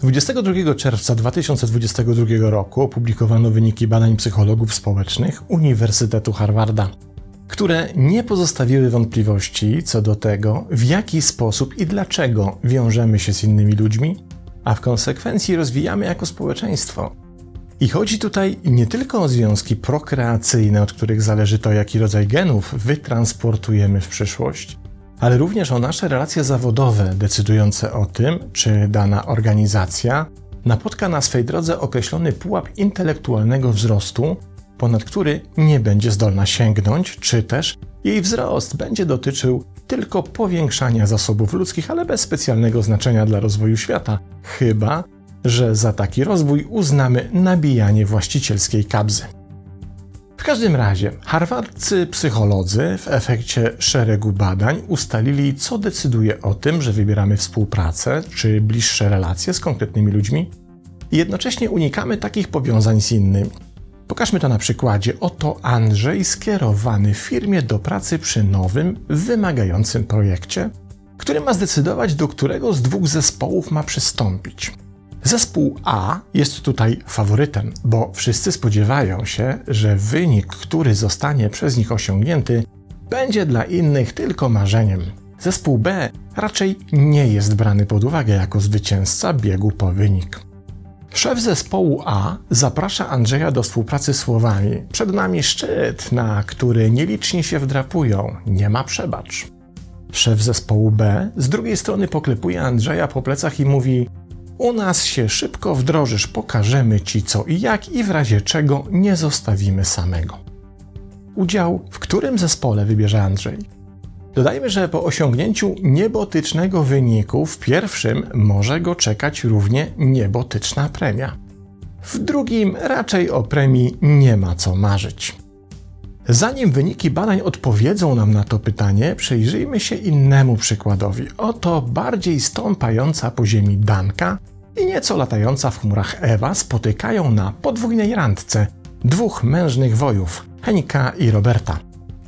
22 czerwca 2022 roku opublikowano wyniki badań psychologów społecznych Uniwersytetu Harvarda, które nie pozostawiły wątpliwości co do tego, w jaki sposób i dlaczego wiążemy się z innymi ludźmi, a w konsekwencji rozwijamy jako społeczeństwo. I chodzi tutaj nie tylko o związki prokreacyjne, od których zależy to, jaki rodzaj genów wytransportujemy w przyszłość, ale również o nasze relacje zawodowe, decydujące o tym, czy dana organizacja napotka na swej drodze określony pułap intelektualnego wzrostu, ponad który nie będzie zdolna sięgnąć, czy też jej wzrost będzie dotyczył tylko powiększania zasobów ludzkich, ale bez specjalnego znaczenia dla rozwoju świata, chyba że za taki rozwój uznamy nabijanie właścicielskiej kabzy. W każdym razie, harwardcy psycholodzy w efekcie szeregu badań ustalili, co decyduje o tym, że wybieramy współpracę czy bliższe relacje z konkretnymi ludźmi i jednocześnie unikamy takich powiązań z innymi. Pokażmy to na przykładzie. Oto Andrzej skierowany w firmie do pracy przy nowym, wymagającym projekcie, który ma zdecydować, do którego z dwóch zespołów ma przystąpić. Zespół A jest tutaj faworytem, bo wszyscy spodziewają się, że wynik, który zostanie przez nich osiągnięty, będzie dla innych tylko marzeniem. Zespół B raczej nie jest brany pod uwagę jako zwycięzca biegu po wynik. Szef zespołu A zaprasza Andrzeja do współpracy słowami: Przed nami szczyt, na który nieliczni się wdrapują, nie ma przebacz. Szef zespołu B z drugiej strony poklepuje Andrzeja po plecach i mówi: u nas się szybko wdrożysz, pokażemy ci co i jak i w razie czego nie zostawimy samego. Udział w którym zespole wybierze Andrzej? Dodajmy, że po osiągnięciu niebotycznego wyniku w pierwszym może go czekać równie niebotyczna premia. W drugim raczej o premii nie ma co marzyć. Zanim wyniki badań odpowiedzą nam na to pytanie, przyjrzyjmy się innemu przykładowi. Oto bardziej stąpająca po ziemi Danka i nieco latająca w chmurach Ewa spotykają na podwójnej randce dwóch mężnych wojów, Henika i Roberta.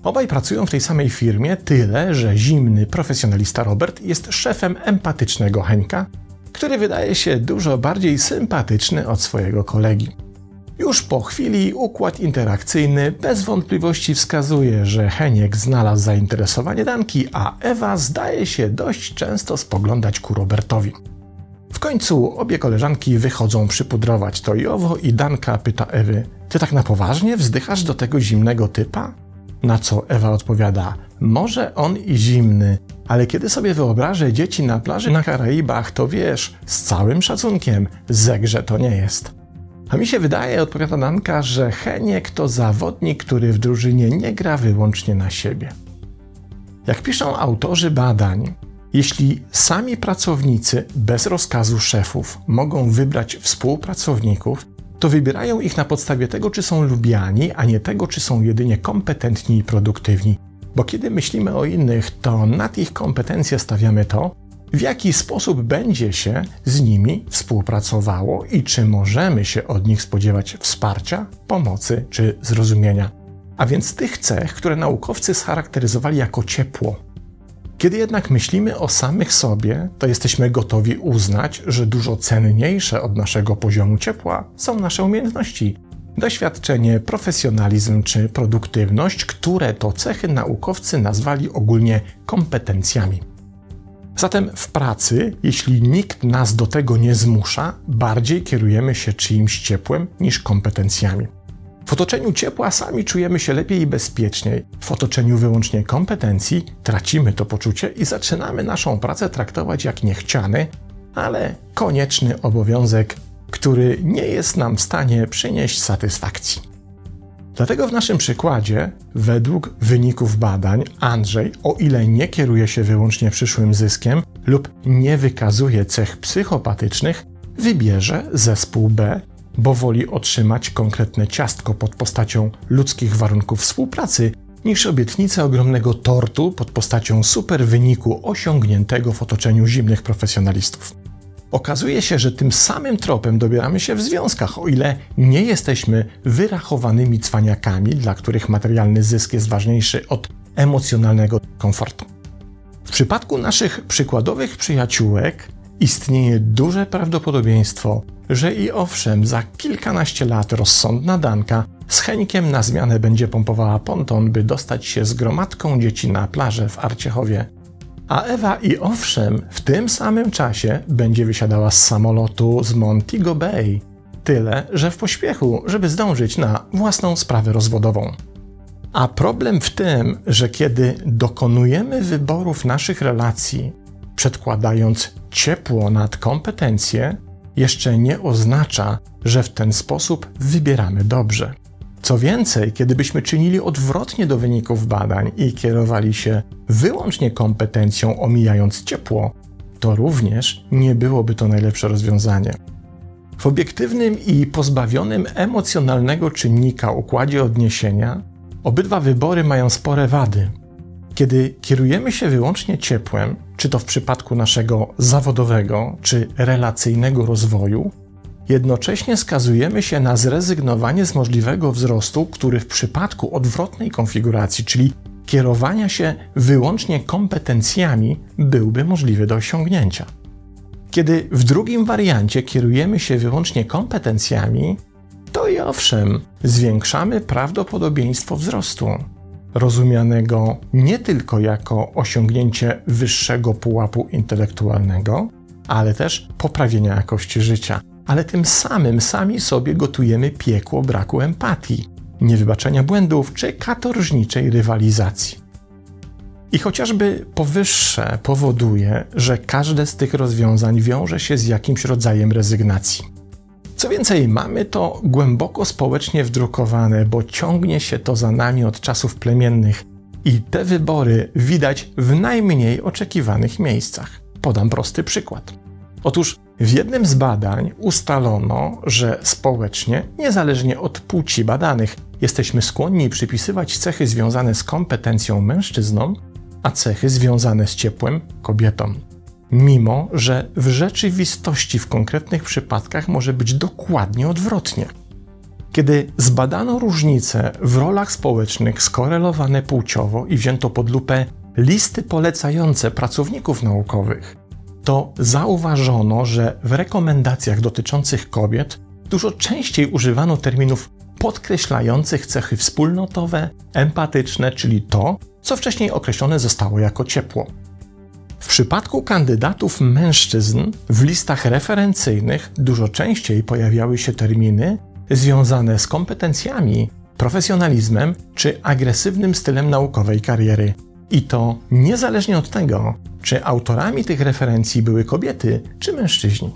Obaj pracują w tej samej firmie, tyle że zimny profesjonalista Robert jest szefem empatycznego Henka, który wydaje się dużo bardziej sympatyczny od swojego kolegi. Już po chwili układ interakcyjny bez wątpliwości wskazuje, że Heniek znalazł zainteresowanie Danki, a Ewa zdaje się dość często spoglądać ku Robertowi. W końcu obie koleżanki wychodzą przypudrować to i owo i Danka pyta Ewy: Ty tak na poważnie wzdychasz do tego zimnego typa? Na co Ewa odpowiada: Może on i zimny, ale kiedy sobie wyobrażę dzieci na plaży na Karaibach, to wiesz, z całym szacunkiem, zegrze to nie jest. A mi się wydaje, odpowiada Danka, że Heniek to zawodnik, który w drużynie nie gra wyłącznie na siebie. Jak piszą autorzy badań, jeśli sami pracownicy bez rozkazu szefów mogą wybrać współpracowników, to wybierają ich na podstawie tego, czy są lubiani, a nie tego, czy są jedynie kompetentni i produktywni. Bo kiedy myślimy o innych, to nad ich kompetencje stawiamy to, w jaki sposób będzie się z nimi współpracowało i czy możemy się od nich spodziewać wsparcia, pomocy czy zrozumienia. A więc tych cech, które naukowcy scharakteryzowali jako ciepło. Kiedy jednak myślimy o samych sobie, to jesteśmy gotowi uznać, że dużo cenniejsze od naszego poziomu ciepła są nasze umiejętności, doświadczenie, profesjonalizm czy produktywność, które to cechy naukowcy nazwali ogólnie kompetencjami. Zatem w pracy, jeśli nikt nas do tego nie zmusza, bardziej kierujemy się czyimś ciepłem niż kompetencjami. W otoczeniu ciepła sami czujemy się lepiej i bezpieczniej. W otoczeniu wyłącznie kompetencji tracimy to poczucie i zaczynamy naszą pracę traktować jak niechciany, ale konieczny obowiązek, który nie jest nam w stanie przynieść satysfakcji. Dlatego w naszym przykładzie, według wyników badań, Andrzej, o ile nie kieruje się wyłącznie przyszłym zyskiem lub nie wykazuje cech psychopatycznych, wybierze zespół B, bo woli otrzymać konkretne ciastko pod postacią ludzkich warunków współpracy, niż obietnicę ogromnego tortu pod postacią super wyniku osiągniętego w otoczeniu zimnych profesjonalistów. Okazuje się, że tym samym tropem dobieramy się w związkach, o ile nie jesteśmy wyrachowanymi cwaniakami, dla których materialny zysk jest ważniejszy od emocjonalnego komfortu. W przypadku naszych przykładowych przyjaciółek istnieje duże prawdopodobieństwo, że i owszem, za kilkanaście lat rozsądna Danka z chękiem na zmianę będzie pompowała ponton, by dostać się z gromadką dzieci na plażę w Arciechowie. A Ewa i owszem, w tym samym czasie będzie wysiadała z samolotu z Montego Bay. Tyle, że w pośpiechu, żeby zdążyć na własną sprawę rozwodową. A problem w tym, że kiedy dokonujemy wyborów naszych relacji, przedkładając ciepło nad kompetencje, jeszcze nie oznacza, że w ten sposób wybieramy dobrze. Co więcej, kiedybyśmy czynili odwrotnie do wyników badań i kierowali się wyłącznie kompetencją, omijając ciepło, to również nie byłoby to najlepsze rozwiązanie. W obiektywnym i pozbawionym emocjonalnego czynnika układzie odniesienia obydwa wybory mają spore wady. Kiedy kierujemy się wyłącznie ciepłem, czy to w przypadku naszego zawodowego czy relacyjnego rozwoju, jednocześnie skazujemy się na zrezygnowanie z możliwego wzrostu, który w przypadku odwrotnej konfiguracji, czyli kierowania się wyłącznie kompetencjami, byłby możliwy do osiągnięcia. Kiedy w drugim wariancie kierujemy się wyłącznie kompetencjami, to i owszem, zwiększamy prawdopodobieństwo wzrostu rozumianego nie tylko jako osiągnięcie wyższego pułapu intelektualnego, ale też poprawienia jakości życia. Ale tym samym sami sobie gotujemy piekło braku empatii, niewybaczenia błędów czy katorżniczej rywalizacji. I chociażby powyższe powoduje, że każde z tych rozwiązań wiąże się z jakimś rodzajem rezygnacji. Co więcej, mamy to głęboko społecznie wdrukowane, bo ciągnie się to za nami od czasów plemiennych i te wybory widać w najmniej oczekiwanych miejscach. Podam prosty przykład. Otóż w jednym z badań ustalono, że społecznie, niezależnie od płci badanych, jesteśmy skłonni przypisywać cechy związane z kompetencją mężczyznom, a cechy związane z ciepłem kobietom mimo że w rzeczywistości w konkretnych przypadkach może być dokładnie odwrotnie. Kiedy zbadano różnice w rolach społecznych skorelowane płciowo i wzięto pod lupę listy polecające pracowników naukowych, to zauważono, że w rekomendacjach dotyczących kobiet dużo częściej używano terminów podkreślających cechy wspólnotowe, empatyczne, czyli to, co wcześniej określone zostało jako ciepło. W przypadku kandydatów mężczyzn w listach referencyjnych dużo częściej pojawiały się terminy związane z kompetencjami, profesjonalizmem czy agresywnym stylem naukowej kariery. I to niezależnie od tego, czy autorami tych referencji były kobiety czy mężczyźni.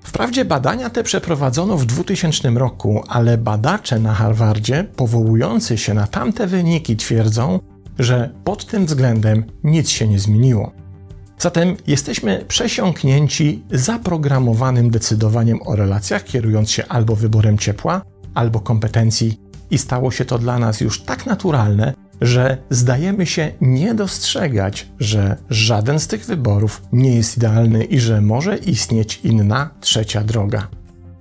Wprawdzie badania te przeprowadzono w 2000 roku, ale badacze na Harvardzie, powołujący się na tamte wyniki, twierdzą, że pod tym względem nic się nie zmieniło. Zatem jesteśmy przesiąknięci zaprogramowanym decydowaniem o relacjach, kierując się albo wyborem ciepła, albo kompetencji, i stało się to dla nas już tak naturalne, że zdajemy się nie dostrzegać, że żaden z tych wyborów nie jest idealny i że może istnieć inna, trzecia droga.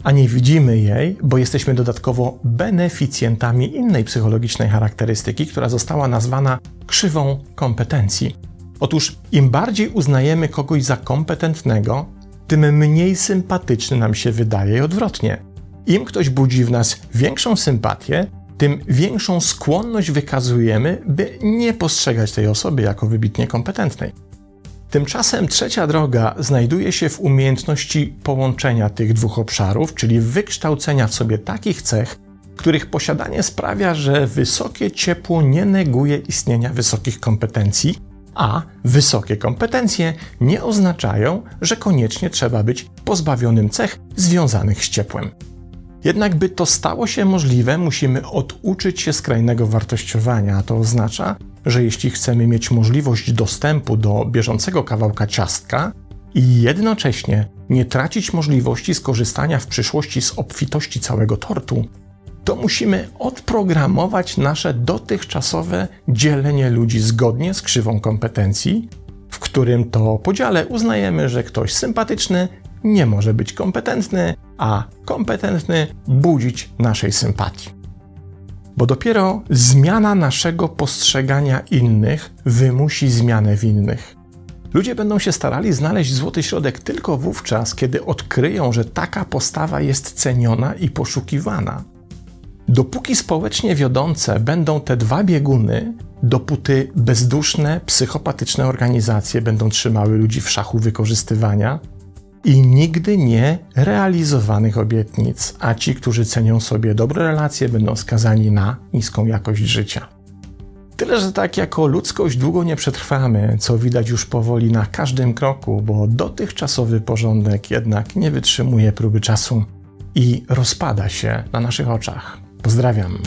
A nie widzimy jej, bo jesteśmy dodatkowo beneficjentami innej psychologicznej charakterystyki, która została nazwana krzywą kompetencji. Otóż im bardziej uznajemy kogoś za kompetentnego, tym mniej sympatyczny nam się wydaje i odwrotnie. Im ktoś budzi w nas większą sympatię, tym większą skłonność wykazujemy, by nie postrzegać tej osoby jako wybitnie kompetentnej. Tymczasem trzecia droga znajduje się w umiejętności połączenia tych dwóch obszarów, czyli wykształcenia w sobie takich cech, których posiadanie sprawia, że wysokie ciepło nie neguje istnienia wysokich kompetencji, a wysokie kompetencje nie oznaczają, że koniecznie trzeba być pozbawionym cech związanych z ciepłem. Jednak, by to stało się możliwe, musimy oduczyć się skrajnego wartościowania, a to oznacza, że jeśli chcemy mieć możliwość dostępu do bieżącego kawałka ciastka i jednocześnie nie tracić możliwości skorzystania w przyszłości z obfitości całego tortu, to musimy odprogramować nasze dotychczasowe dzielenie ludzi zgodnie z krzywą kompetencji, w którym to podziale uznajemy, że ktoś sympatyczny nie może być kompetentny, a kompetentny budzić naszej sympatii. Bo dopiero zmiana naszego postrzegania innych wymusi zmianę w innych. Ludzie będą się starali znaleźć złoty środek tylko wówczas, kiedy odkryją, że taka postawa jest ceniona i poszukiwana. Dopóki społecznie wiodące będą te dwa bieguny, dopóty bezduszne, psychopatyczne organizacje będą trzymały ludzi w szachu wykorzystywania i nigdy nie realizowanych obietnic, a ci, którzy cenią sobie dobre relacje, będą skazani na niską jakość życia. Tyle, że tak jako ludzkość długo nie przetrwamy, co widać już powoli na każdym kroku, bo dotychczasowy porządek jednak nie wytrzymuje próby czasu i rozpada się na naszych oczach. Pozdrawiam.